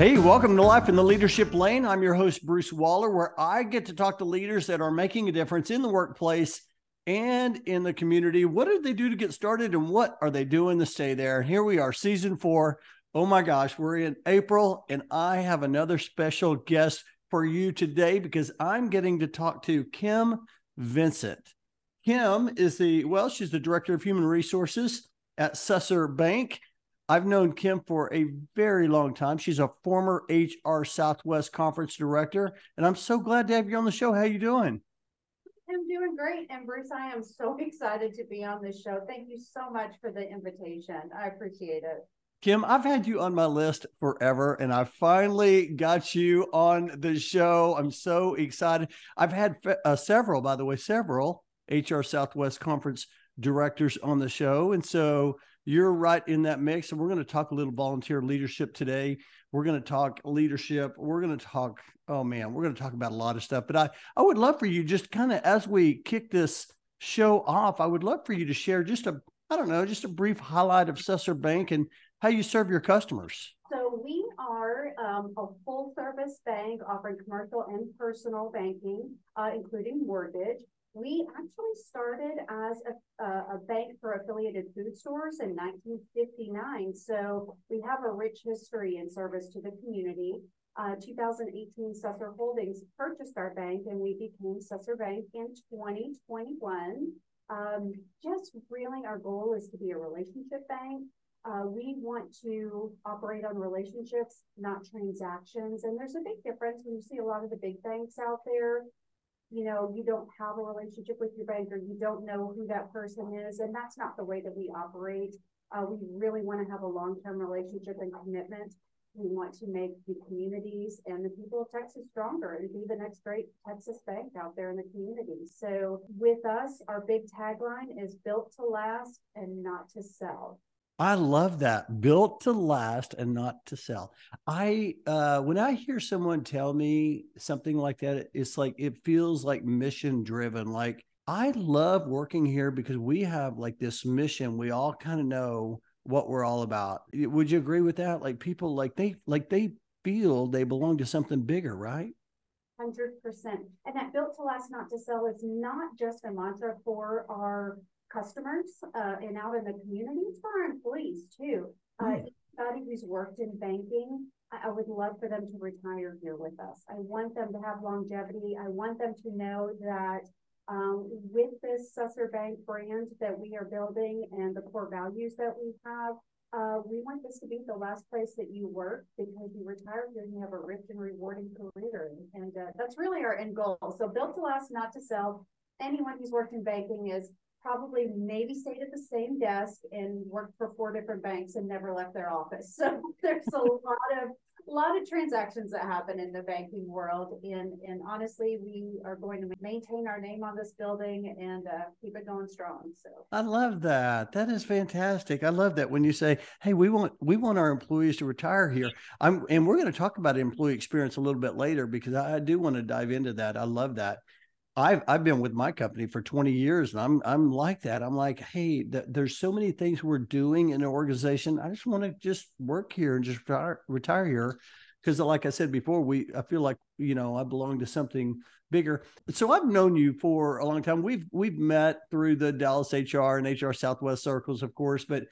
Hey, welcome to Life in the Leadership Lane. I'm your host, Bruce Waller, where I get to talk to leaders that are making a difference in the workplace and in the community. What did they do to get started and what are they doing to stay there? And here we are, season four. Oh my gosh, we're in April, and I have another special guest for you today because I'm getting to talk to Kim Vincent. Kim is the, well, she's the director of human resources at Susser Bank. I've known Kim for a very long time. She's a former HR Southwest Conference director, and I'm so glad to have you on the show. How are you doing? I'm doing great. And Bruce, I am so excited to be on this show. Thank you so much for the invitation. I appreciate it. Kim, I've had you on my list forever, and I finally got you on the show. I'm so excited. I've had uh, several, by the way, several HR Southwest Conference directors on the show. And so you're right in that mix. And we're going to talk a little volunteer leadership today. We're going to talk leadership. We're going to talk, oh man, we're going to talk about a lot of stuff. But I, I would love for you just kind of as we kick this show off, I would love for you to share just a, I don't know, just a brief highlight of Susser Bank and how you serve your customers. So we are um, a full service bank offering commercial and personal banking, uh, including mortgage. We actually started as a, a, bank for affiliated food stores in 1959. So we have a rich history in service to the community. Uh, 2018, Susser Holdings purchased our bank and we became Susser Bank in 2021. Um, just really our goal is to be a relationship bank. Uh, we want to operate on relationships, not transactions. And there's a big difference when you see a lot of the big banks out there you know, you don't have a relationship with your banker, you don't know who that person is, and that's not the way that we operate. Uh, we really want to have a long-term relationship and commitment. We want to make the communities and the people of Texas stronger and be the next great Texas bank out there in the community. So with us, our big tagline is built to last and not to sell. I love that. Built to last and not to sell. I uh when I hear someone tell me something like that, it's like it feels like mission driven. Like I love working here because we have like this mission. We all kind of know what we're all about. Would you agree with that? Like people like they like they feel they belong to something bigger, right? 100%. And that built to last, not to sell is not just a mantra for our customers uh, and out in the community. It's for our employees too. Uh, mm. anybody who's worked in banking, I, I, would love for them to retire here with us. I want them to have longevity. I want them to know that um, with this Susser Bank brand that we are building and the core values that we have, uh, we want this to be the last place that you work because you retire here and you have a rich and rewarding career. And, and uh, that's really our end goal. So built to last, not to sell. Anyone who's worked in banking is probably maybe stayed at the same desk and worked for four different banks and never left their office. So there's a lot of a lot of transactions that happen in the banking world. And, and honestly, we are going to maintain our name on this building and uh, keep it going strong. So I love that. That is fantastic. I love that when you say, "Hey, we want we want our employees to retire here." I'm and we're going to talk about employee experience a little bit later because I, I do want to dive into that. I love that. I've I've been with my company for 20 years and I'm I'm like that. I'm like, hey, th- there's so many things we're doing in an organization. I just want to just work here and just retire, retire here because uh, like I said before, we I feel like, you know, I belong to something bigger. So I've known you for a long time. We've we've met through the Dallas HR and HR Southwest circles, of course, but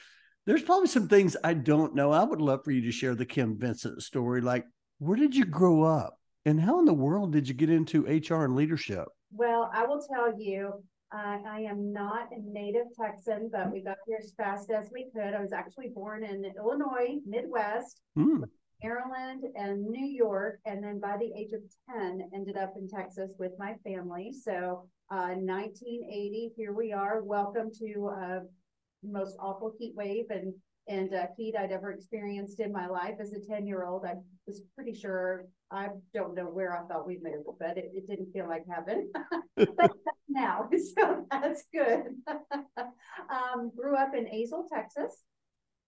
there's probably some things I don't know. I would love for you to share the Kim Vincent story. Like, where did you grow up? And how in the world did you get into HR and leadership? Well, I will tell you, uh, I am not a native Texan, but we got here as fast as we could. I was actually born in Illinois, Midwest, mm. Maryland, and New York. And then by the age of 10, ended up in Texas with my family. So, uh, 1980, here we are. Welcome to uh, most awful heat wave and and uh, heat I'd ever experienced in my life as a 10 year old. I was pretty sure, I don't know where I thought we'd moved, but it, it didn't feel like heaven. but now, so that's good. um, grew up in Azle, Texas.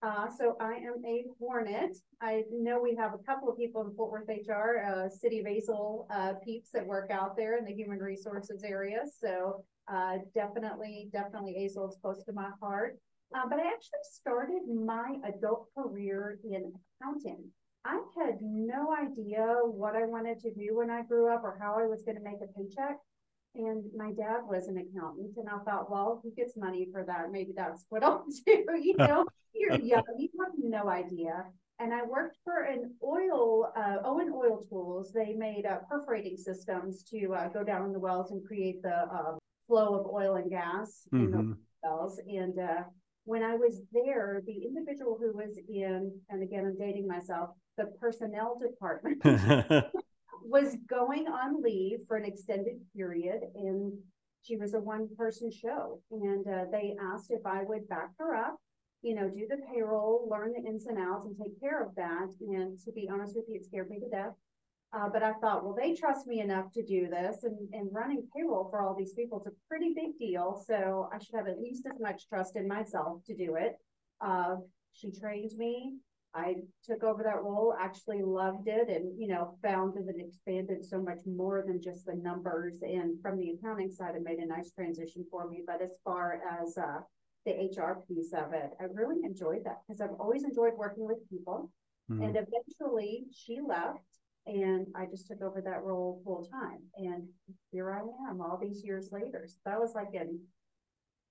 Uh, so I am a Hornet. I know we have a couple of people in Fort Worth HR, uh, City of Azle uh, peeps that work out there in the human resources area. So uh, definitely, definitely Azle is close to my heart. Uh, but I actually started my adult career in accounting. I had no idea what I wanted to do when I grew up or how I was going to make a paycheck. And my dad was an accountant, and I thought, well, he gets money for that. Maybe that's what I'll do. You know, you're young, you have no idea. And I worked for an oil, uh, Owen Oil Tools. They made uh, perforating systems to uh, go down in the wells and create the uh, flow of oil and gas mm-hmm. in the mm-hmm. wells. And uh, when I was there, the individual who was in, and again, I'm dating myself, the personnel department was going on leave for an extended period and she was a one person show. And uh, they asked if i would back her up you know do the payroll learn the ins and outs and take care of that. And to be honest with you it scared me to death uh, but i thought well they trust me enough to do this and, and running payroll for all these people is a pretty big deal so i should have at least as much trust in myself to do it uh, she trained me I took over that role, actually loved it, and you know, found that it expanded so much more than just the numbers. And from the accounting side, it made a nice transition for me. But as far as uh, the HR piece of it, I really enjoyed that because I've always enjoyed working with people. Mm-hmm. And eventually, she left, and I just took over that role full time. And here I am, all these years later. So that was like in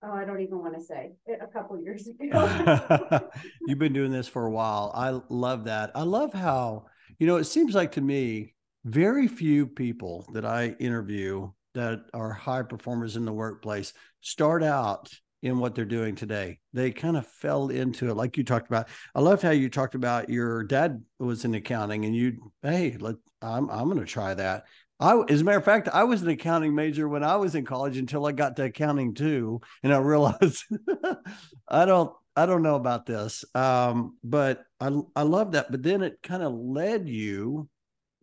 oh, I don't even want to say a couple years ago. You've been doing this for a while. I love that. I love how, you know, it seems like to me, very few people that I interview that are high performers in the workplace start out in what they're doing today. They kind of fell into it, like you talked about. I loved how you talked about your dad was in accounting, and you, hey, let I'm I'm going to try that. I, as a matter of fact, I was an accounting major when I was in college until I got to accounting too, and I realized I don't, I don't know about this. Um, but I, I love that. But then it kind of led you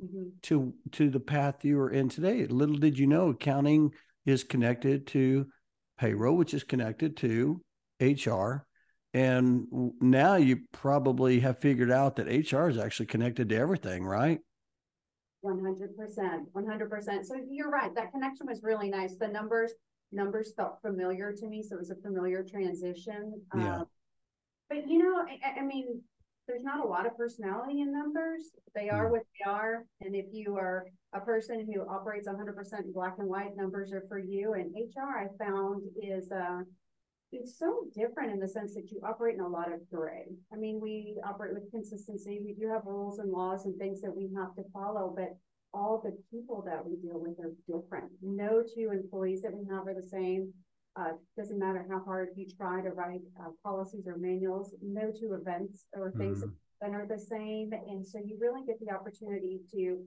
mm-hmm. to to the path you are in today. Little did you know, accounting is connected to payroll, which is connected to HR. And now you probably have figured out that HR is actually connected to everything, right? One hundred percent, one hundred percent. So you're right. That connection was really nice. The numbers, numbers felt familiar to me, so it was a familiar transition. Yeah. Um, but you know, I, I, mean, there's not a lot of personality in numbers. They are mm. what they are, and if you are a person who operates 100% in black and white, numbers are for you. And HR, I found, is uh, it's so different in the sense that you operate in a lot of gray. I mean, we operate with consistency. We do have rules and laws and things that we have to follow, but all the people that we deal with are different. No two employees that we have are the same. Uh, doesn't matter how hard you try to write uh, policies or manuals. No two events or things mm-hmm. that are the same, and so you really get the opportunity to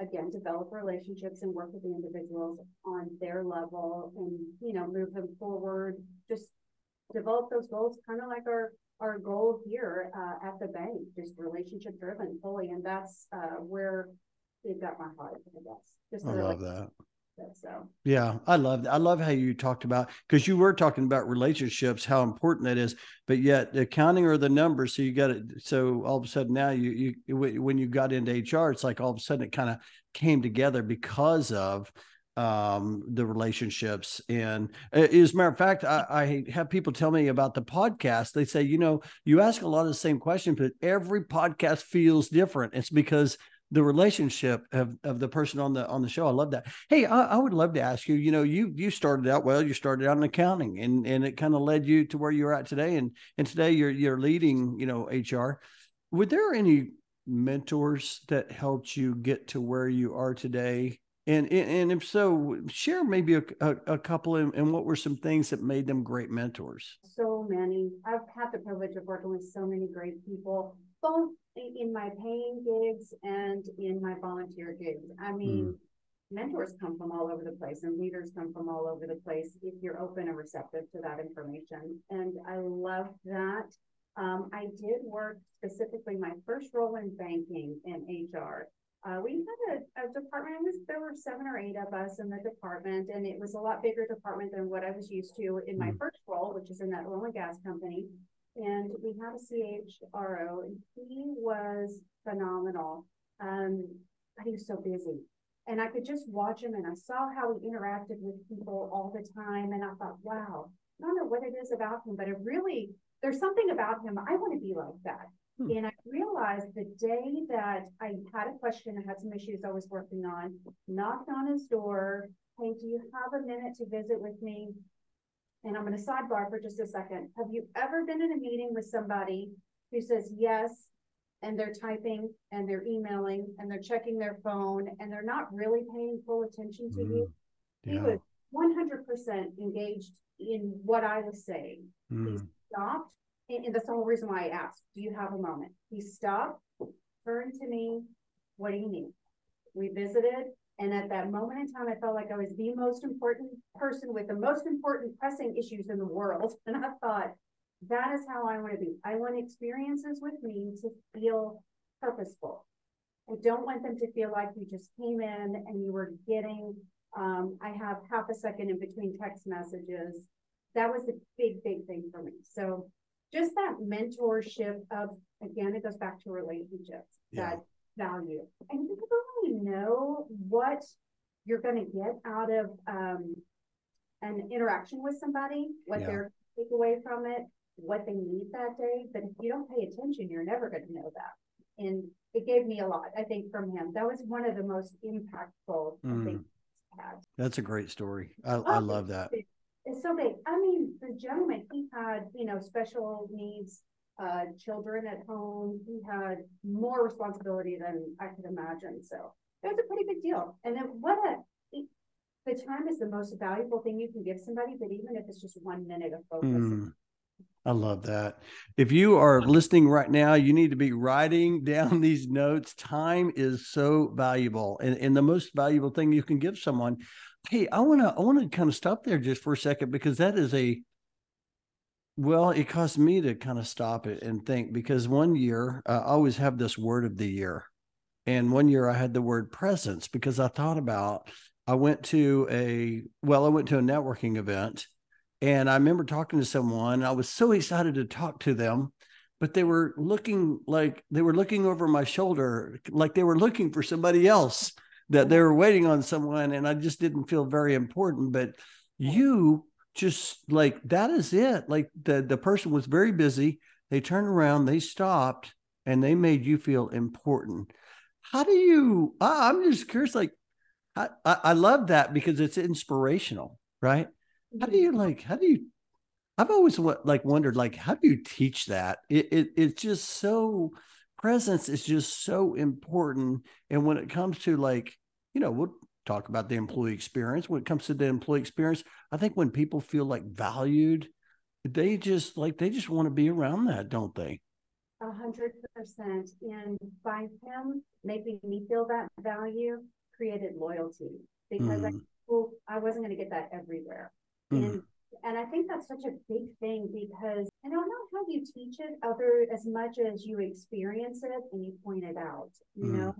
again develop relationships and work with the individuals on their level and you know move them forward just develop those goals, kind of like our our goal here uh, at the bank, just relationship driven fully, and that's uh, where it got my heart. I guess. Just I love that. So yeah, I love. I love how you talked about because you were talking about relationships, how important that is, but yet the accounting or the numbers. So you got it. So all of a sudden now you you when you got into HR, it's like all of a sudden it kind of came together because of um, the relationships. And as a matter of fact, I, I, have people tell me about the podcast. They say, you know, you ask a lot of the same questions, but every podcast feels different. It's because the relationship of, of the person on the on the show. I love that. Hey, I, I would love to ask you. You know, you you started out well. You started out in accounting, and and it kind of led you to where you're at today. And and today you're you're leading. You know, HR. Were there any mentors that helped you get to where you are today and and if so, share maybe a, a, a couple and, and what were some things that made them great mentors? So many. I've had the privilege of working with so many great people, both in my paying gigs and in my volunteer gigs. I mean, mm. mentors come from all over the place and leaders come from all over the place if you're open and receptive to that information. And I love that. Um, I did work specifically my first role in banking and HR uh, we had a, a department, was, there were seven or eight of us in the department, and it was a lot bigger department than what I was used to in my mm. first role, which is in that oil and gas company. And we had a CHRO, and he was phenomenal. Um, but he was so busy. And I could just watch him, and I saw how he interacted with people all the time. And I thought, wow, I don't know what it is about him, but it really, there's something about him. I want to be like that. Hmm. And I realized realized the day that I had a question, I had some issues I was working on, knocked on his door. Hey, do you have a minute to visit with me? And I'm going to sidebar for just a second. Have you ever been in a meeting with somebody who says yes, and they're typing and they're emailing and they're checking their phone and they're not really paying full attention to you? He was one hundred percent engaged in what I was saying. He Mm. stopped, and, and that's the whole reason why I asked, do you have a moment? He stopped, turned to me, what do you need? We visited, and at that moment in time, I felt like I was the most important person with the most important pressing issues in the world. And I thought, that is how I want to be. I want experiences with me to feel purposeful. I don't want them to feel like you just came in and you were getting, um, I have half a second in between text messages. That was a big, big thing for me. So just that mentorship of, again, it goes back to relationships, Yeah. that value. And you never really know what you're gonna get out of, um, an interaction with somebody, what Yeah. they're take away from it, what they need that day. But if you don't pay attention, you're never gonna know that. And it gave me a lot, I think, from him. That was one of the most impactful Mm. things I had. That's a great story. I, I Oh, love that. It's so big. I mean, the gentleman, he had, you know, special needs, uh, children at home. He had more responsibility than I could imagine. So it was a pretty big deal. And then what a, the time is the most valuable thing you can give somebody, but even if it's just one minute of focus. Mm. I love that. If you are listening right now, you need to be writing down these notes. Time is so valuable and, and the most valuable thing you can give someone. Hey, I want to I want to kind of stop there just for a second because that is a well, it caused me to kind of stop it and think because one year uh, I always have this word of the year. And one year I had the word presence because I thought about I went to a well, I went to a networking event and I remember talking to someone. I was so excited to talk to them, but they were looking like they were looking over my shoulder, like they were looking for somebody else, that they were waiting on someone. And I just didn't feel very important. But you just like that is it. Like the, the person was very busy. They turned around, they stopped, and they made you feel important. How do you? I'm just curious. Like, I, I, love that because it's inspirational, right? how do mm-hmm. you like how do you i've always what like wondered like how do you teach that it, it it's just so presence is just so important and when it comes to like you know we'll talk about the employee experience when it comes to the employee experience i think when people feel like valued they just like they just want to be around that don't they A hundred percent. And by him making me feel that value created loyalty because I, Mhm. well, I wasn't gonna get that everywhere. Mhm. And, and I think that's such a big thing because I don't know how you teach it other as much as you experience it and you point it out, you Mm. know?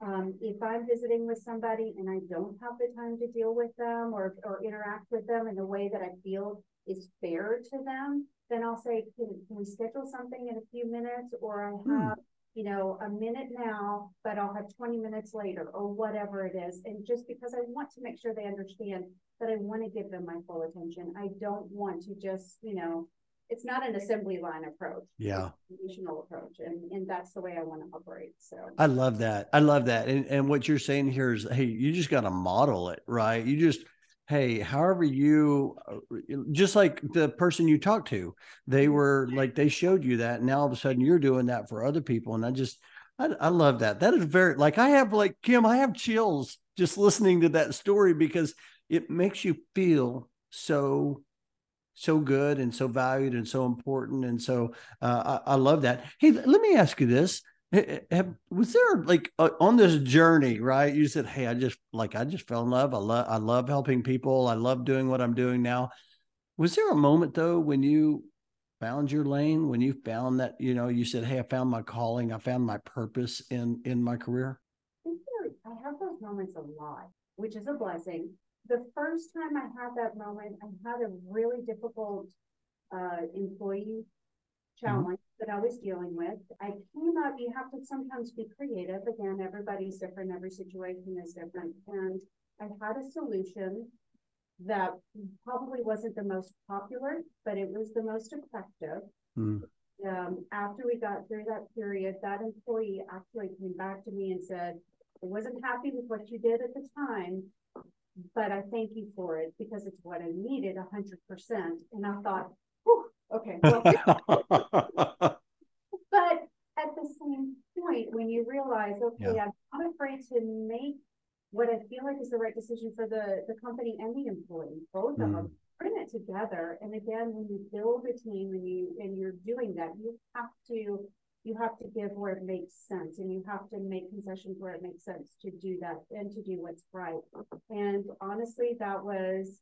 Um, if I'm visiting with somebody and I don't have the time to deal with them or, or interact with them in the way that I feel is fair to them, then I'll say, can, can we schedule something in a few minutes? Or I Hmm. have, you know, a minute now, but I'll have twenty minutes later or whatever it is. And just because I want to make sure they understand that I want to give them my full attention. I don't want to just, you know, it's not an assembly line approach. yeah relational approach. And, and that's the way I want to operate. So. I love that. I love that. And and what you're saying here is, hey, you just got to model it, right? You just, hey, however you, uh, just like the person you talked to, they were like they showed you that, and now all of a sudden you're doing that for other people, and I just, I, I love that. That is very like I have like Kim, I have chills just listening to that story because it makes you feel so so good and so valued and so important and so uh, I, I love that. Hey let me ask you this. Have, was there like uh, on this journey right you said hey i just like i just fell in love. I love i love helping people. I love doing what i'm doing now. Was there a moment though when you found your lane when you found that you know you said hey i found my calling. I found my purpose in in my career I have those moments a lot, which is a blessing. The first time I had that moment, I had a really difficult uh, employee challenge that I was dealing with. I came up, you have to sometimes be creative. Again, everybody's different, every situation is different. And I had a solution that probably wasn't the most popular, but it was the most effective. Mm. um, after we got through that period, that employee actually came back to me and said, I wasn't happy with what you did at the time, but I thank you for it because it's what I needed a hundred percent. And I thought, okay, well, but at the same point, when you realize, okay, Yeah. I'm not afraid to make what I feel like is the right decision for the, the company and the employee, both of mm. them, bring it together. And again, when you build a team and you, and you're doing that, you have to, you have to give where it makes sense and you have to make concessions where it makes sense to do that and to do what's right. And honestly, that was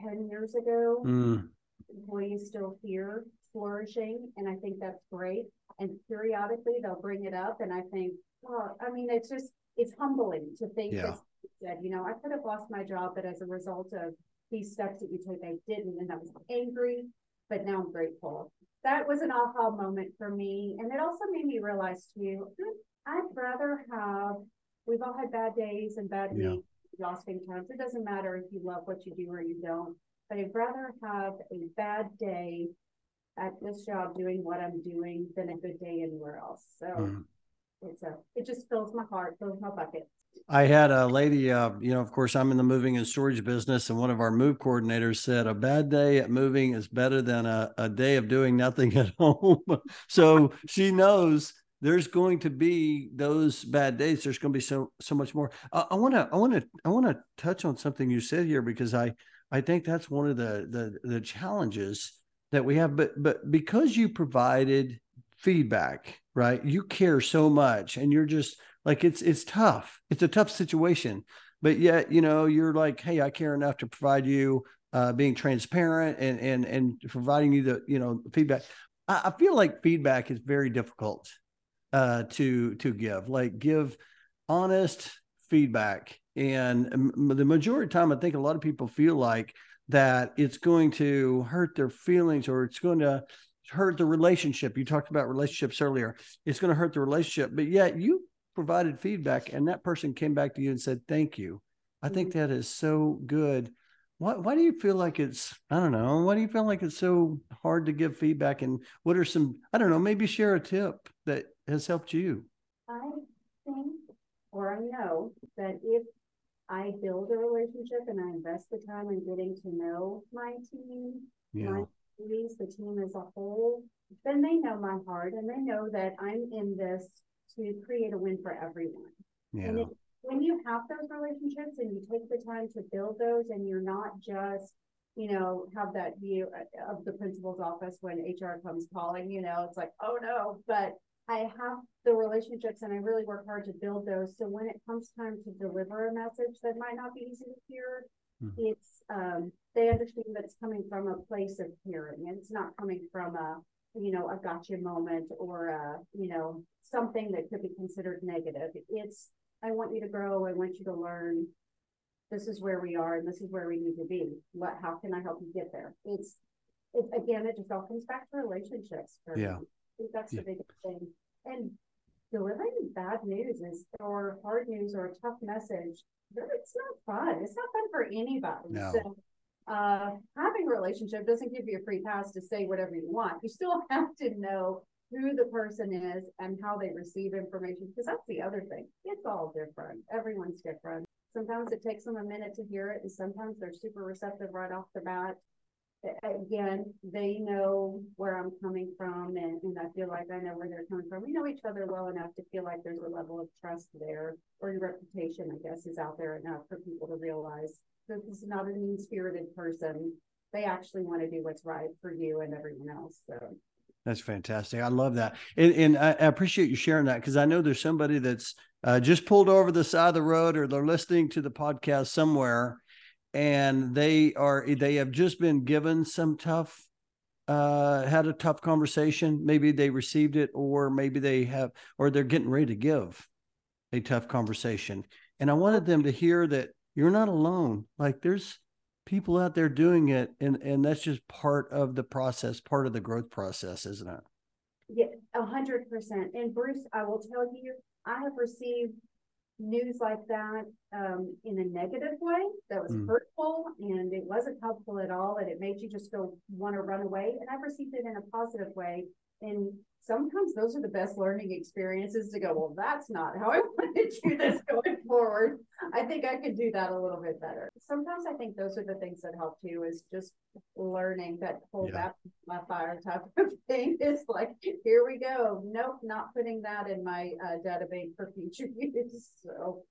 ten years ago Mm, employees still here flourishing, and I think that's great. And periodically they'll bring it up, and I think, well, I mean, it's just, it's humbling to think Yeah. that, you know, I could have lost my job, but as a result of these steps that you took, I didn't, and I was angry, but now I'm grateful. That was an aha moment for me, and it also made me realize too, I'd rather have, we've all had bad days and bad Yeah. weeks, exhausting times. It doesn't matter if you love what you do or you don't. But I'd rather have a bad day at this job doing what I'm doing than a good day anywhere else. So mm. it's a, it just fills my heart, fills my bucket. I had a lady, uh, you know, of course, I'm in the moving and storage business, and one of our move coordinators said, "A bad day at moving is better than a, a day of doing nothing at home." so she knows there's going to be those bad days. There's going to be so so much more. I want to, I want to, I want to touch on something you said here because I, I think that's one of the the the challenges that we have. But but because you provided feedback, right? You care so much, and you're just like it's it's tough. It's a tough situation. But yet you know you're like hey i care enough to provide you uh, being transparent and and and providing you the you know feedback. I, I feel like feedback is very difficult uh to to give. Like give honest feedback. And um, the majority of time i think a lot of people feel like that it's going to hurt their feelings or it's going to hurt the relationship. You talked about relationships earlier. It's going to hurt the relationship. But yet you provided feedback and that person came back to you and said thank you. I think mm-hmm. that is so good. Why, why do you feel like it's i don't know why do you feel like it's so hard to give feedback? And what are some i don't know maybe share a tip that has helped you? I think, or I know that if I build a relationship and I invest the time in getting to know my team, yeah. my employees, the team as a whole, then they know my heart and they know that I'm in this to create a win for everyone. And yeah it, when you have those relationships and you take the time to build those and you're not just, you know, have that view of the principal's office when HR comes calling, you know, it's like, oh no, but I have the relationships and I really work hard to build those. So when it comes time to deliver a message that might not be easy to hear, Mhm. it's, um, they understand that it's coming from a place of caring and it's not coming from a, you know, a gotcha moment or a, you know, something that could be considered negative. It's, I want you to grow. I want you to learn. This is where we are and this is where we need to be. What, how can I help you get there? It's, it, again, it just all comes back to relationships. for Yeah. me. I think that's Yeah. the biggest thing. And delivering bad news is, or hard news or a tough message, it's not fun. It's not fun for anybody. No. So, uh, having a relationship doesn't give you a free pass to say whatever you want. You still have to know who the person is and how they receive information, because that's the other thing. It's all different. Everyone's different. Sometimes it takes them a minute to hear it, and sometimes they're super receptive right off the bat. Again, they know where I'm coming from, and, and I feel like I know where they're coming from. We know each other well enough to feel like there's a level of trust there, or your reputation, I guess, is out there enough for people to realize that this is not a mean spirited person. They actually want to do what's right for you and everyone else. So. That's fantastic. I love that. And, and I, I appreciate you sharing that because I know there's somebody that's uh, just pulled over the side of the road or they're listening to the podcast somewhere and they are, they have just been given some tough, uh, had a tough conversation. Maybe they received it or maybe they have, or they're getting ready to give a tough conversation. And I wanted them to hear that you're not alone. Like there's, people out there doing it and and that's just part of the process part of the growth process isn't it Yeah, a hundred percent. And Bruce, I will tell you, I have received news like that um in a negative way that was Mm. hurtful and it wasn't helpful at all and it made you just go want to run away. And I've received it in a positive way And sometimes those are the best learning experiences to go, well, that's not how I want to do this going forward. I think I could do that a little bit better. Sometimes I think those are the things that help too, is just learning that hold yeah. that my fire type of thing is like, here we go. Nope, not putting that in my uh, database for future use. So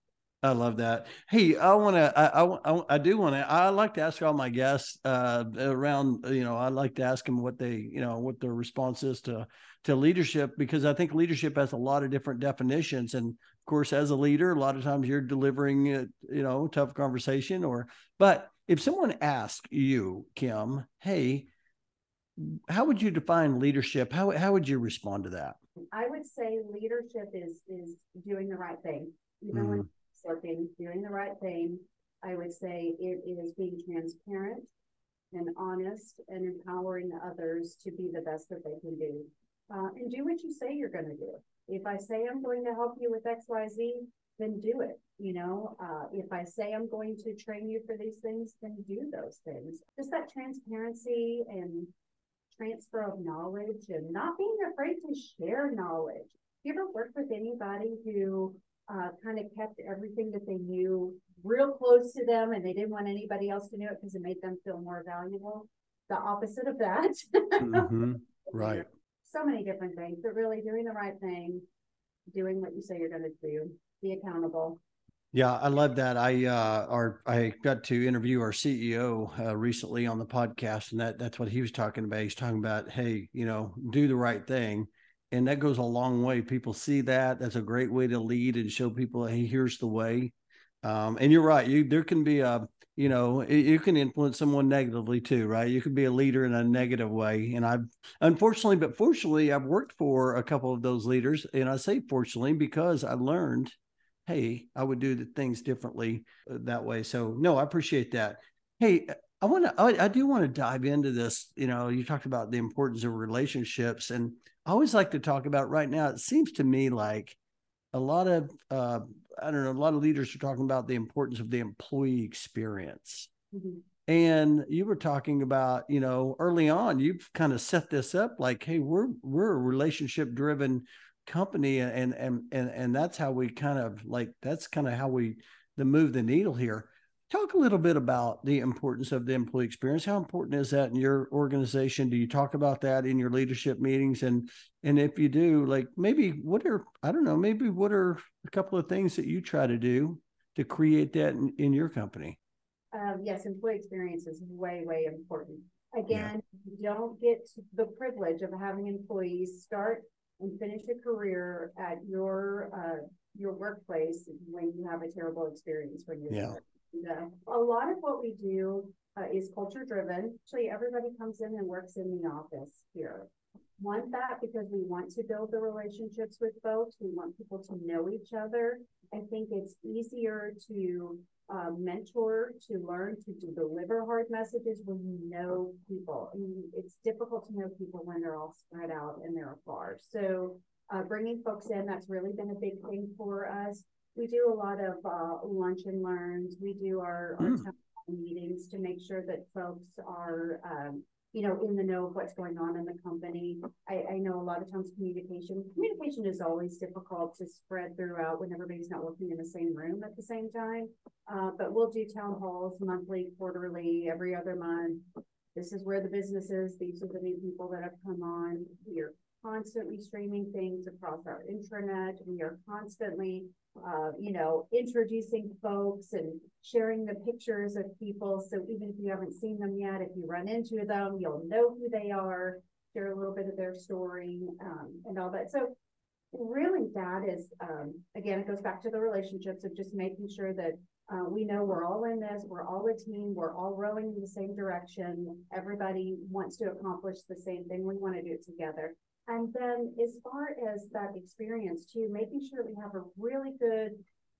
I love that. Hey, I want to, I, I, I do want to, I like to ask all my guests uh, around, you know, I like to ask them what they, you know, what their response is to, to leadership, because I think leadership has a lot of different definitions. And of course, as a leader, a lot of times you're delivering, you know, tough conversation or, but if someone asks you, Kim, hey, how would you define leadership? How, how would you respond to that? I would say leadership is, is doing the right thing. Even mm. when working, doing the right thing. I would say it is being transparent and honest and empowering others to be the best that they can do. Uh, and do what you say you're going to do. If I say I'm going to help you with XYZ, then do it. You know, uh, if I say I'm going to train you for these things, then do those things. Just that transparency and transfer of knowledge and not being afraid to share knowledge. You ever work with anybody who uh, kind of kept everything that they knew real close to them and they didn't want anybody else to know it because it made them feel more valuable. The opposite of that. mm-hmm. Right. So many different things, but really doing the right thing, doing what you say you're going to do, be accountable. Yeah, I love that. I uh our I got to interview our CEO uh, recently on the podcast, and that that's what he was talking about. He's talking about, hey, you know, do the right thing, and that goes a long way. People see that. That's a great way to lead and show people, hey, here's the way. Um, and you're right. You there can be a you know you can influence someone negatively too, right? You can be a leader in a negative way. And I've unfortunately, but fortunately, I've worked for a couple of those leaders, and I say fortunately because I learned, hey, I would do the things differently uh, that way. So no, I appreciate that. Hey, I want to, I, I do want to dive into this. You know, you talked about the importance of relationships and I always like to talk about right now. It seems to me like a lot of uh, I don't know, a lot of leaders are talking about the importance of the employee experience. Mm-hmm. And you were talking about, you know, early on, you've kind of set this up like, hey, we're we're a relationship driven company, and and and and that's how we kind of like that's kind of how we the move the needle here. Talk a little bit about the importance of the employee experience. How important is that in your organization? Do you talk about that in your leadership meetings? And and if you do, like maybe what are I don't know, maybe what are a couple of things that you try to do to create that in, in your company? Um, yes, employee experience is way, way important. Again, yeah. you don't get the privilege of having employees start and finish a career at your uh, your workplace when you have a terrible experience when you're yeah. there a lot of what we do uh, is culture driven. Actually, everybody comes in and works in the office here. Want that because we want to build the relationships with folks. We want people to know each other. I think it's easier to uh, mentor, to learn, to, to deliver hard messages when you know people. I mean, it's difficult to know people when they're all spread out and they're afar. So uh, bringing folks in, that's really been a big thing for us we do a lot of uh, lunch and learns. We do our, our mm. meetings to make sure that folks are, um, you know, in the know of what's going on in the company. I, I, know a lot of times communication, communication is always difficult to spread throughout when everybody's not working in the same room at the same time. Uh, but we'll do town halls monthly, quarterly, every other month. This is where the business is. These are the new people that have come on. We are constantly streaming things across our intranet. We are constantly uh, you know, introducing folks and sharing the pictures of people. So even if you haven't seen them yet, if you run into them, you'll know who they are, share a little bit of their story um, and all that. So really that is, um, again, it goes back to the relationships of just making sure that uh, we know we're all in this, we're all a team, we're all rowing in the same direction. Everybody wants to accomplish the same thing. We want to do it together. And then as far as that experience too, making sure we have a really good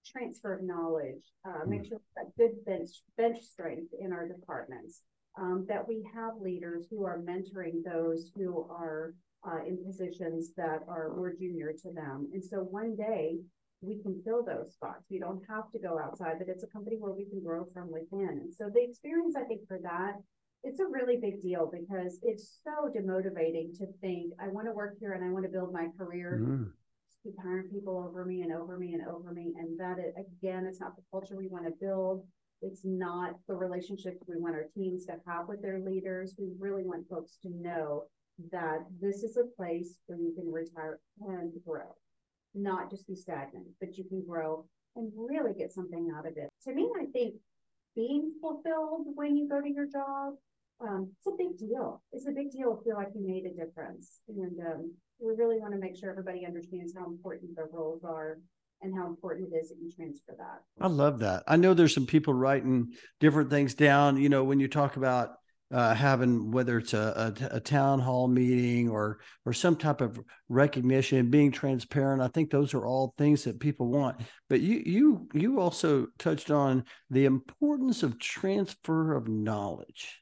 transfer of knowledge, uh, make hmm. sure we have good bench, bench strength in our departments, um, that we have leaders who are mentoring those who are uh, in positions that are more junior to them. And so one day we can fill those spots. We don't have to go outside, but it's a company where we can grow from within. And so the experience, I think, for that it's a really big deal because it's so demotivating to think I want to work here and I want to build my career. Mm. Keep hiring people over me and over me and over me, and that it, again, it's not the culture we want to build. It's not the relationships we want our teams to have with their leaders. We really want folks to know that this is a place where you can retire and grow, not just be stagnant, but you can grow and really get something out of it. To me, I think being fulfilled when you go to your job, um, it's a big deal. It's a big deal to feel like you made a difference. And um, we really want to make sure everybody understands how important the roles are and how important it is that you transfer that. I love that. I know there's some people writing different things down. You know, when you talk about uh, having whether it's a, a, a, town hall meeting or or some type of recognition being transparent i think those are all things that people want but you you you also touched on the importance of transfer of knowledge.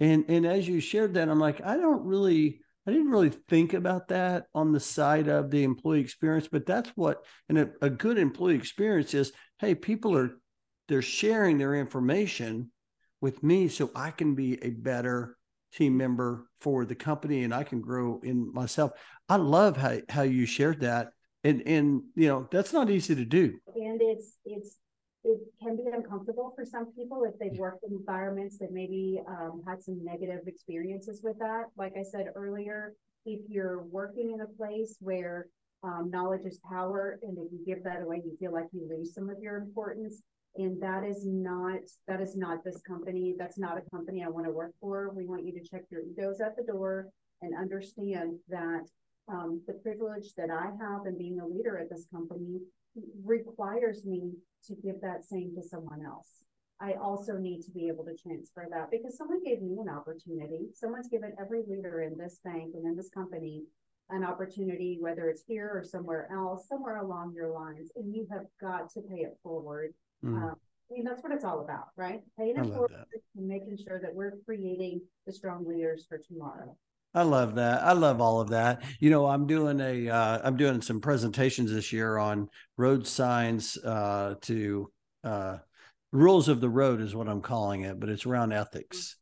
And and as you shared that i'm like i don't really I didn't really think about that on the side of the employee experience, but that's what and a, a good employee experience is. Hey, people are they're sharing their information with me so I can be a better team member for the company and I can grow in myself. I love how, how you shared that. And and you know, that's not easy to do. And it's it's it can be uncomfortable for some people if they've worked in environments that maybe um, had some negative experiences with that. Like I said earlier, if you're working in a place where um, knowledge is power, and if you give that away, you feel like you lose some of your importance. And that is not that is not this company. That's not a company i want to work for. We want you to check your egos at the door and understand that um, the privilege that i have in being a leader at this company requires me to give that same to someone else i also need to be able to transfer that because someone gave me an opportunity someone's given every leader in this bank and in this company an opportunity whether it's here or somewhere else somewhere along your lines and you have got to pay it forward Mm. Um, I mean, that's what it's all about, right? Paying it forward and making sure that we're creating the strong leaders for tomorrow. I love that. I love all of that. You know, I'm doing a, uh, I'm doing some presentations this year on road signs uh, to uh, rules of the road is what I'm calling it, but it's around ethics.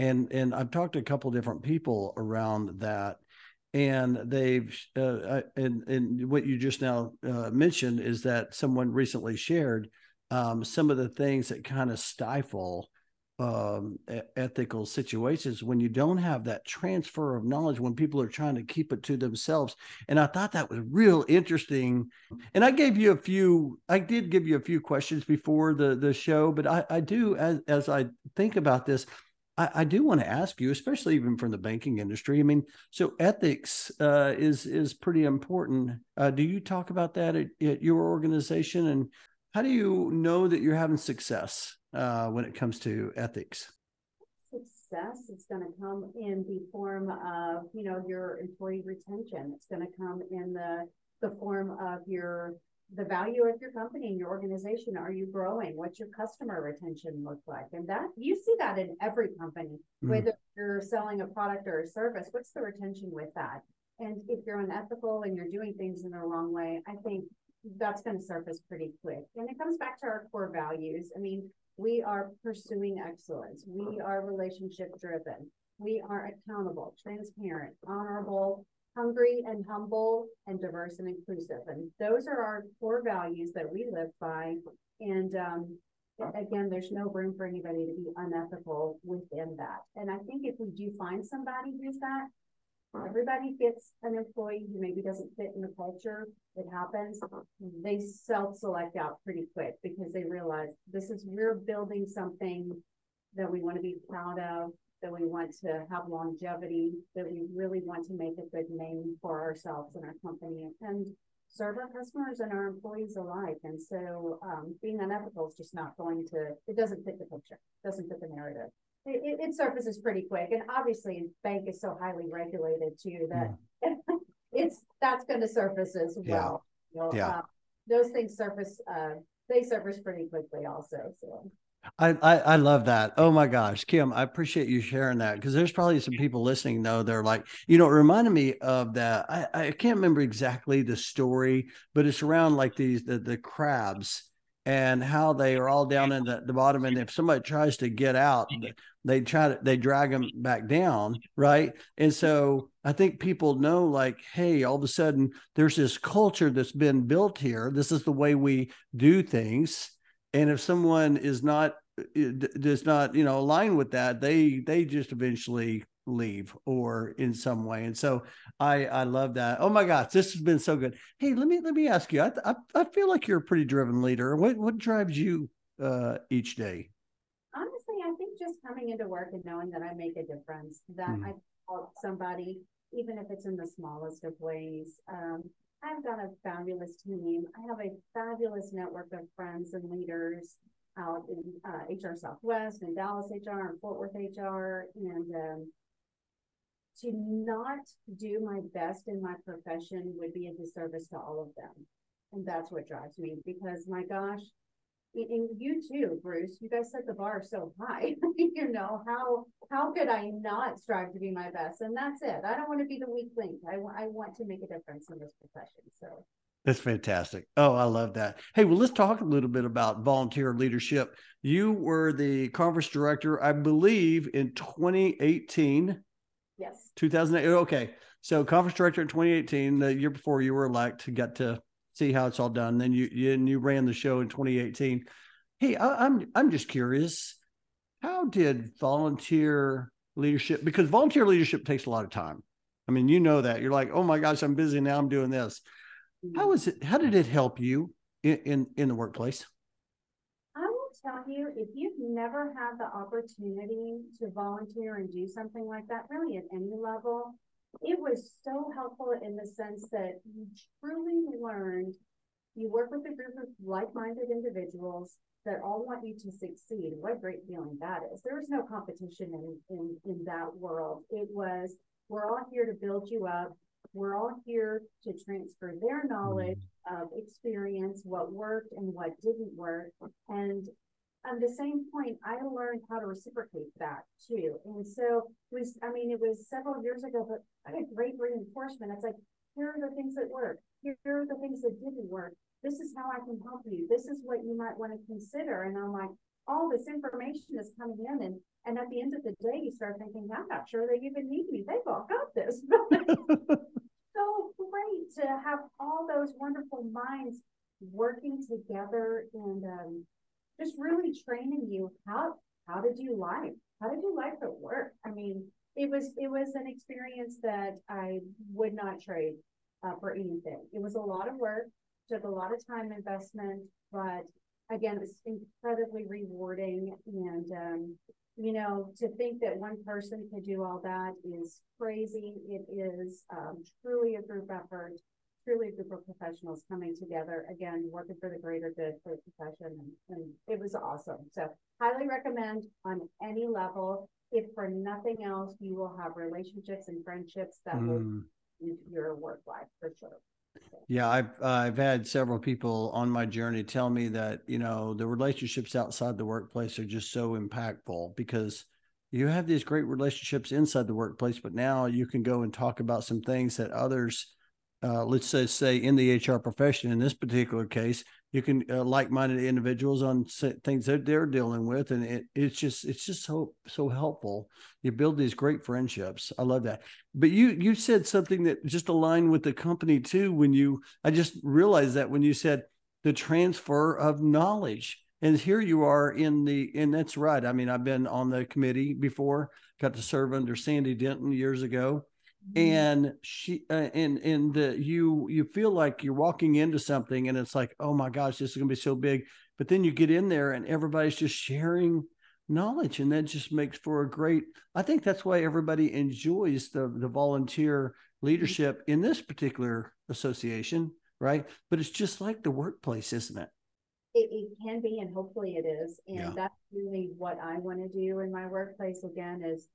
And and I've talked to a couple different people around that, and they've uh, and and what you just now uh, mentioned is that someone recently shared um, some of the things that kind of stifle um, ethical situations when you don't have that transfer of knowledge when people are trying to keep it to themselves and i thought that was real interesting and i gave you a few i did give you a few questions before the the show but i i do as as i think about this I, I do want to ask you, especially even from the banking industry. I mean, so ethics uh, is is pretty important. Uh, do you talk about that at, at your organization, and how do you know that you're having success uh, when it comes to ethics? Success is going to come in the form of, you know, your employee retention. It's going to come in the the form of your the value of your company and your organization. Are you growing? What's your customer retention look like? And that you see that in every company, mm. whether you're selling a product or a service. What's the retention with that? And if you're unethical and you're doing things in the wrong way, I think that's going to surface pretty quick. And it comes back to our core values. I mean, we are pursuing excellence. We are relationship driven. We are accountable, transparent, honorable, hungry and humble, and diverse and inclusive. And those are our core values that we live by. And um, again, there's no room for anybody to be unethical within that. And I think if we do find somebody who's that, Everybody gets an employee who maybe doesn't fit in the culture. It happens. They self-select out pretty quick because they realize this is we're building something that we want to be proud of, that we want to have longevity, that we really want to make a good name for ourselves and our company and serve our customers and our employees alike. And so um, being unethical is just not going to, it doesn't fit the picture, doesn't fit the narrative it, it surfaces pretty quick. And obviously, bank is so highly regulated too that mm. it's that's going to surface as well. Yeah. You know, yeah. Uh, those things surface. Uh, they surface pretty quickly also. So. I, I, I love that. Oh my gosh, Kim, I appreciate you sharing that because there's probably some people listening though. They're like, you know, it reminded me of that. I, I can't remember exactly the story, but it's around like these the, the crabs and how they are all down in the, the bottom. And if somebody tries to get out, they try to they drag them back down, right? And so I think people know, like, hey, all of a sudden there's this culture that's been built here. This is the way we do things. And if someone is not eh, does not you know align with that they they just eventually leave or in some way and so i i love that. Oh my gosh this has been so good. Hey let me let me ask you i i, I feel like you're a pretty driven leader. What what drives you uh each day? Honestly i think just coming into work and knowing that i make a difference that mm. i help somebody even if it's in the smallest of ways. Um I've got a fabulous team. I have a fabulous network of friends and leaders out in uh, HR Southwest and Dallas HR and Fort Worth HR and um, to not do my best in my profession would be a disservice to all of them. And that's what drives me because my gosh, and you too, Bruce, you guys set the bar so high. you know, how how could I not strive to be my best? And that's it. I don't want to be the weak link. I, I want to make a difference in this profession. So that's fantastic. Oh, I love that. Hey, well, let's talk a little bit about volunteer leadership. You were the conference director, I believe, in 2018. Yes. 2008. Okay. So conference director in 2018, the year before you were elected, got to see how it's all done. Then you, you and you ran the show in 2018. Hey, I, I'm I'm just curious. How did volunteer leadership? Because volunteer leadership takes a lot of time. I mean, you know that. You're like, oh my gosh, I'm busy now. I'm doing this how mm-hmm. is it? How did it help you in in, in the workplace? Tell you, if you've never had the opportunity to volunteer and do something like that, really at any level, it was so helpful in the sense that you truly learned. You work with a group of like-minded individuals that all want you to succeed. What a great feeling that is. There was no competition in, in, in that world. It was, we're all here to build you up we're all here to transfer their knowledge mm-hmm. of experience, what worked and what didn't work. And the same point, I learned how to reciprocate that too. And so was, I mean, it was several years ago, but I had great reinforcement. It's like, here are the things that work. Here are the things that didn't work. This is how I can help you. This is what you might want to consider. And I'm like, all this information is coming in and and at the end of the day you start thinking i'm not sure they even need me they've all got this so great to have all those wonderful minds working together and um, just really training you how how to do life how to do life at work i mean it was it was an experience that i would not trade uh, for anything it was a lot of work took a lot of time investment but again, it's incredibly rewarding. And, um, you know, to think that one person could do all that is crazy. It is um, truly a group effort, truly a group of professionals coming together, again, working for the greater good for the profession. And, and it was awesome. So, highly recommend on any level. If for nothing else, you will have relationships and friendships that mm. will into your work life for sure. Yeah, I've I've had several people on my journey tell me that you know the relationships outside the workplace are just so impactful because you have these great relationships inside the workplace, but now you can go and talk about some things that others, uh, let's say, say in the HR profession in this particular case, you can uh, like-minded individuals on things that they're dealing with and it, it's just it's just so so helpful. You build these great friendships. I love that. But you you said something that just aligned with the company too when you i just realized that when you said the transfer of knowledge. And here you are in the and that's right. I mean i've been on the committee before got to serve under sandy denton years ago. And she uh, and and uh, you you feel like you're walking into something and it's like oh my gosh this is going to be so big. But then you get in there and everybody's just sharing knowledge and that just makes for a great i think that's why everybody enjoys the the volunteer mm-hmm. leadership in this particular association right? But it's just like the workplace isn't it? It, it can be and hopefully it is. And yeah. that's really what i want to do in my workplace again is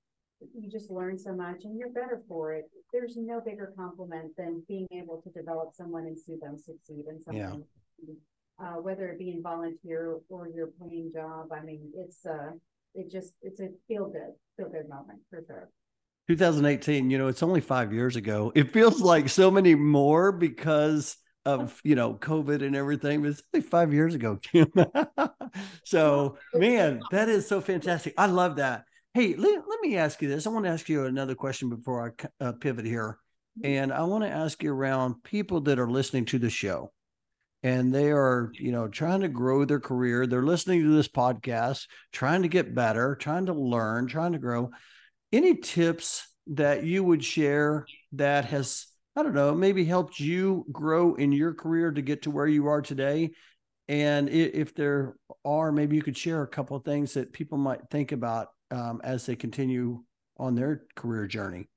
you just learn so much and you're better for it. There's no bigger compliment than being able to develop someone and see them succeed in something. Yeah. Uh, whether it be in volunteer or your paying job. I mean, it's uh it just it's a feel good, feel good moment for sure. 2018, you know, it's only five years ago. It feels like so many more because of you know COVID and everything. But it's only five years ago, Kim. so man, that is so fantastic. I love that. Hey, let, let me ask you this. I want to ask you another question before I uh, pivot here. Mm-hmm. And I want to ask you around people that are listening to the show and they are, you know, trying to grow their career. They're listening to this podcast, trying to get better, trying to learn, trying to grow. Any tips that you would share that has, I don't know, maybe helped you grow in your career to get to where you are today? And if there are, maybe you could share a couple of things that people might think about um, as they continue on their career journey?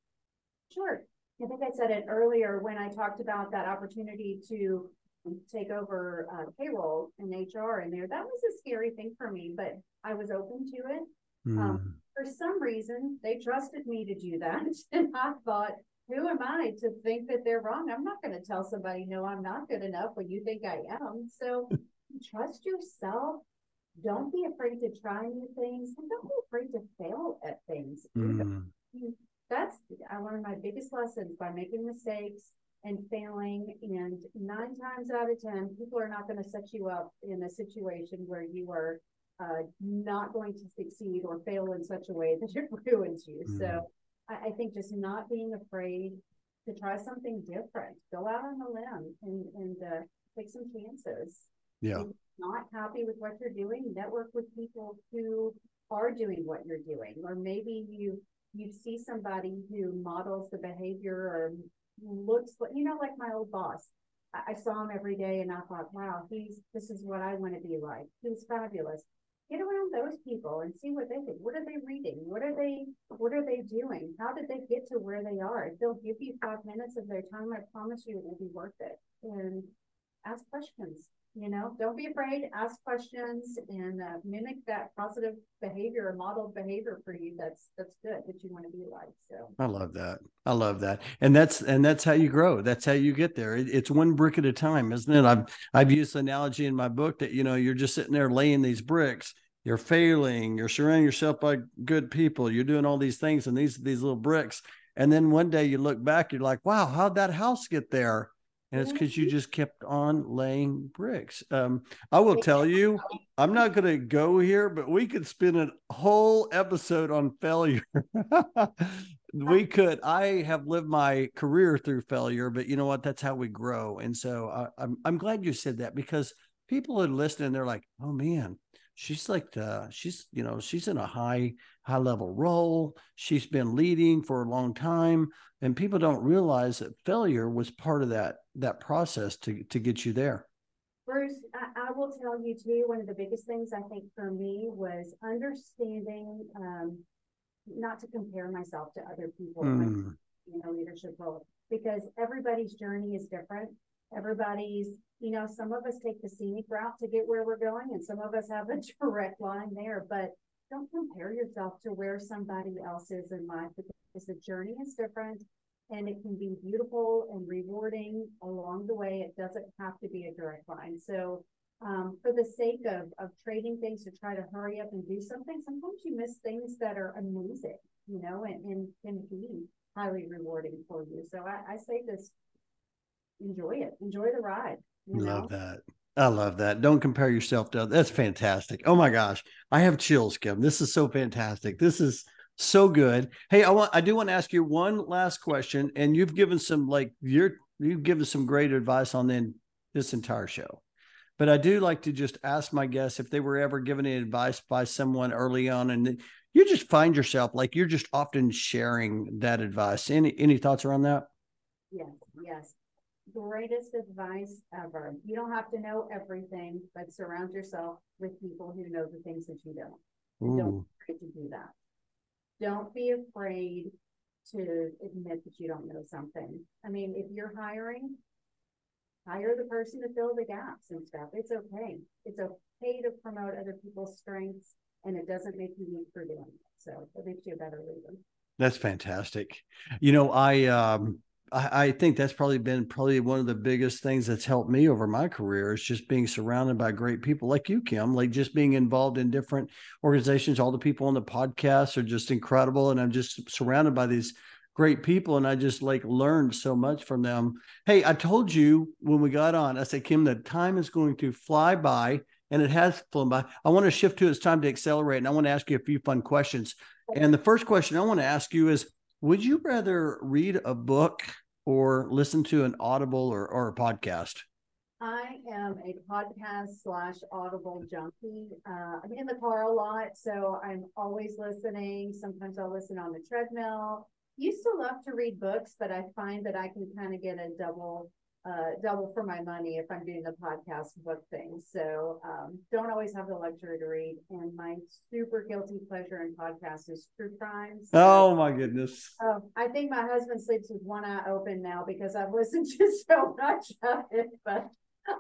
Sure. I think I said it earlier when I talked about that opportunity to take over uh, payroll and HR in there. That was a scary thing for me, but I was open to it. Mm. Um, for some reason, they trusted me to do that. And I thought, who am I to think that they're wrong? I'm not going to tell somebody, no, I'm not good enough when you think I am. So trust yourself don't be afraid to try new things and don't be afraid to fail at things. Mm. That's I learned my biggest lessons by making mistakes and failing. And nine times out of ten, people are not going to set you up in a situation where you are uh, not going to succeed or fail in such a way that it ruins you. Mm. So I, I, think just not being afraid to try something different, go out on a limb and and uh, take some chances. Yeah not happy with what you're doing, network with people who are doing what you're doing. Or maybe you you see somebody who models the behavior or looks like you know, like my old boss. I, I saw him every day and I thought, wow, he's this is what I want to be like. He's fabulous. Get around those people and see what they think. What are they reading? What are they what are they doing? How did they get to where they are? If they'll give you five minutes of their time, I promise you it will be worth it. And ask questions you know don't be afraid ask questions and uh, mimic that positive behavior or modeled behavior for you that's that's good that you want to be like so. I love that. I love that. And that's and that's how you grow. That's how you get there. It, it's one brick at a time isn't it? I've i've used the analogy in my book that you know you're just sitting there laying these bricks. You're failing. You're surrounding yourself by good people. You're doing all these things and these these little bricks. And then one day you look back you're like wow how'd that house get there and it's because you just kept on laying bricks. Um, I will tell you, I'm not going to go here, but we could spend a whole episode on failure. we could. I have lived my career through failure, but you know what? That's how we grow. And so I, I'm I'm glad you said that because people are listening. They're like, oh man, she's like the she's you know she's in a high high level role. She's been leading for a long time and people don't realize that failure was part of that that process to to get you there. Bruce I, I will tell you too one of the biggest things i think for me was understanding um, not to compare myself to other people mm. like, you know leadership role because everybody's journey is different everybody's you know some of us take the scenic route to get where we're going and some of us have a direct line there but don't compare yourself to where somebody else is in life because the journey is different and it can be beautiful and rewarding along the way. It doesn't have to be a direct line. So, um, for the sake of, of trading things to try to hurry up and do something, sometimes you miss things that are amazing, you know, and, and can be highly rewarding for you. So, I, I say this enjoy it, enjoy the ride. Love know? that. I love that. Don't compare yourself to that's fantastic. Oh my gosh. I have chills, Kim. This is so fantastic. This is so good. Hey, I want I do want to ask you one last question. And you've given some like you're you've given some great advice on then this entire show. But I do like to just ask my guests if they were ever given any advice by someone early on and you just find yourself like you're just often sharing that advice. Any any thoughts around that? Yes, yes greatest advice ever. You don't have to know everything, but surround yourself with people who know the things that you don't. Ooh. Don't be afraid to do that. Don't be afraid to admit that you don't know something. I mean, if you're hiring, hire the person to fill the gaps and stuff. It's okay. It's okay to promote other people's strengths, and it doesn't make you weak for doing it. So it makes you a better leader. That's fantastic. You know, I um I, I, think that's probably been probably one of the biggest things that's helped me over my career is just being surrounded by great people like you, Kim, like just being involved in different organizations. All the people on the podcast are just incredible. And I'm just surrounded by these great people and I just like learned so much from them. Hey, I told you when we got on, I said, Kim, the time is going to fly by and it has flown by. I want to shift to it's time to accelerate and I want to ask you a few fun questions. And the first question I want to ask you is Would you rather read a book or listen to an audible or, or a podcast? I am a podcast slash audible junkie. Uh, I'm in the car a lot, so I'm always listening. Sometimes I'll listen on the treadmill. Used to love to read books, but I find that I can kind of get a double uh, double for my money if I'm doing the podcast book thing. So um, don't always have the luxury to read. And my super guilty pleasure in podcasts is true crime. So, oh my goodness. Oh, I think my husband sleeps with one eye open now because I've listened to so much of it, but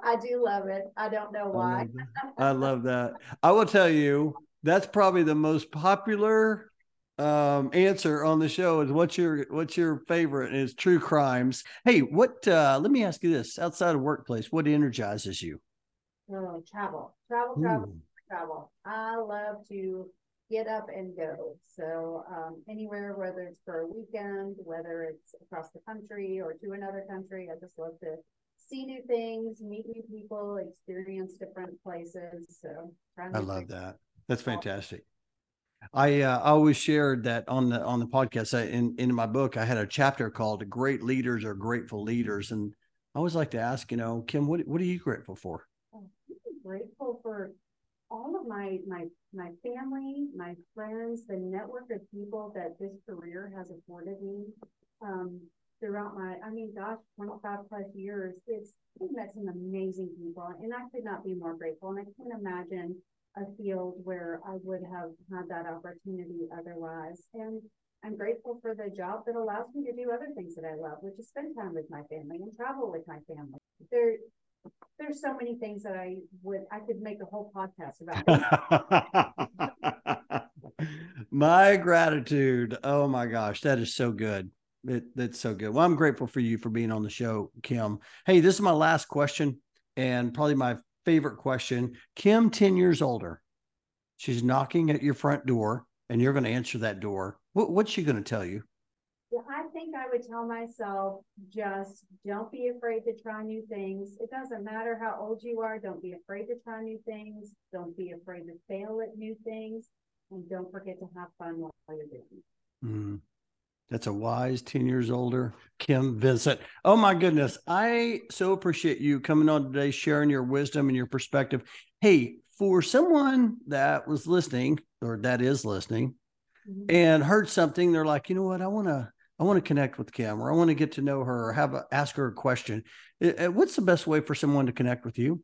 I do love it. I don't know why. I love, I love that. I will tell you, that's probably the most popular um answer on the show is what's your what's your favorite is true crimes. Hey what uh let me ask you this outside of workplace what energizes you? Oh travel. Travel travel Ooh. travel. I love to get up and go. So um anywhere whether it's for a weekend whether it's across the country or to another country i just love to see new things meet new people experience different places. So i love that. That's fantastic I uh, always shared that on the on the podcast. I, in in my book, I had a chapter called "Great Leaders Are Grateful Leaders," and I always like to ask, you know, Kim, what what are you grateful for? Oh, I'm grateful for all of my my my family, my friends, the network of people that this career has afforded me um, throughout my. I mean, gosh, twenty five plus years. It's I've met some amazing people, and I could not be more grateful. And I can't imagine a field where I would have had that opportunity otherwise. And I'm grateful for the job that allows me to do other things that I love, which is spend time with my family and travel with my family. There, there's so many things that I would I could make a whole podcast about. my gratitude. Oh my gosh, that is so good. It, that's so good. Well, I'm grateful for you for being on the show, Kim. Hey, this is my last question and probably my favorite question. Kim, 10 years older, she's knocking at your front door and you're going to answer that door. What, what's she going to tell you? Yeah, I think I would tell myself just don't be afraid to try new things. It doesn't matter how old you are. Don't be afraid to try new things. Don't be afraid to fail at new things. And don't forget to have fun while you're doing it. Mm. That's a wise 10 years older Kim Vincent. Oh my goodness. I so appreciate you coming on today, sharing your wisdom and your perspective. Hey, for someone that was listening or that is listening mm-hmm. and heard something, they're like, you know what? I want to, I want to connect with Kim or I want to get to know her or have a, ask her a question. What's the best way for someone to connect with you?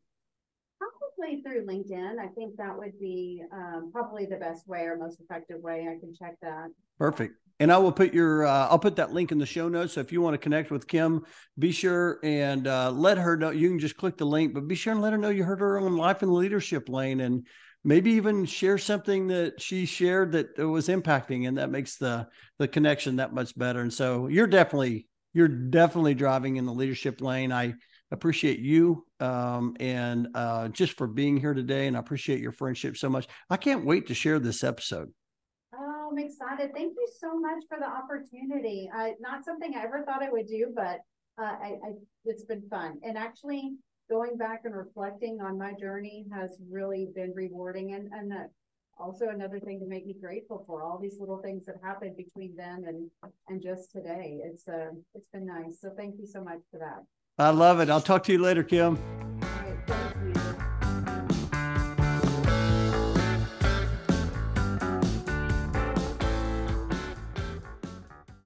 Probably through LinkedIn. I think that would be um, probably the best way or most effective way. I can check that. Perfect and I will put your uh, I'll put that link in the show notes. So if you want to connect with Kim, be sure and uh, let her know. You can just click the link, but be sure and let her know you heard her on Life in the Leadership Lane, and maybe even share something that she shared that was impacting, and that makes the the connection that much better. And so you're definitely you're definitely driving in the leadership lane. I appreciate you um, and uh, just for being here today, and I appreciate your friendship so much. I can't wait to share this episode. I'm excited. Thank you so much for the opportunity. I, not something I ever thought I would do, but uh, I, I, it's been fun. And actually, going back and reflecting on my journey has really been rewarding. And and that also another thing to make me grateful for all these little things that happened between then and and just today. It's uh, it's been nice. So thank you so much for that. I love it. I'll talk to you later, Kim.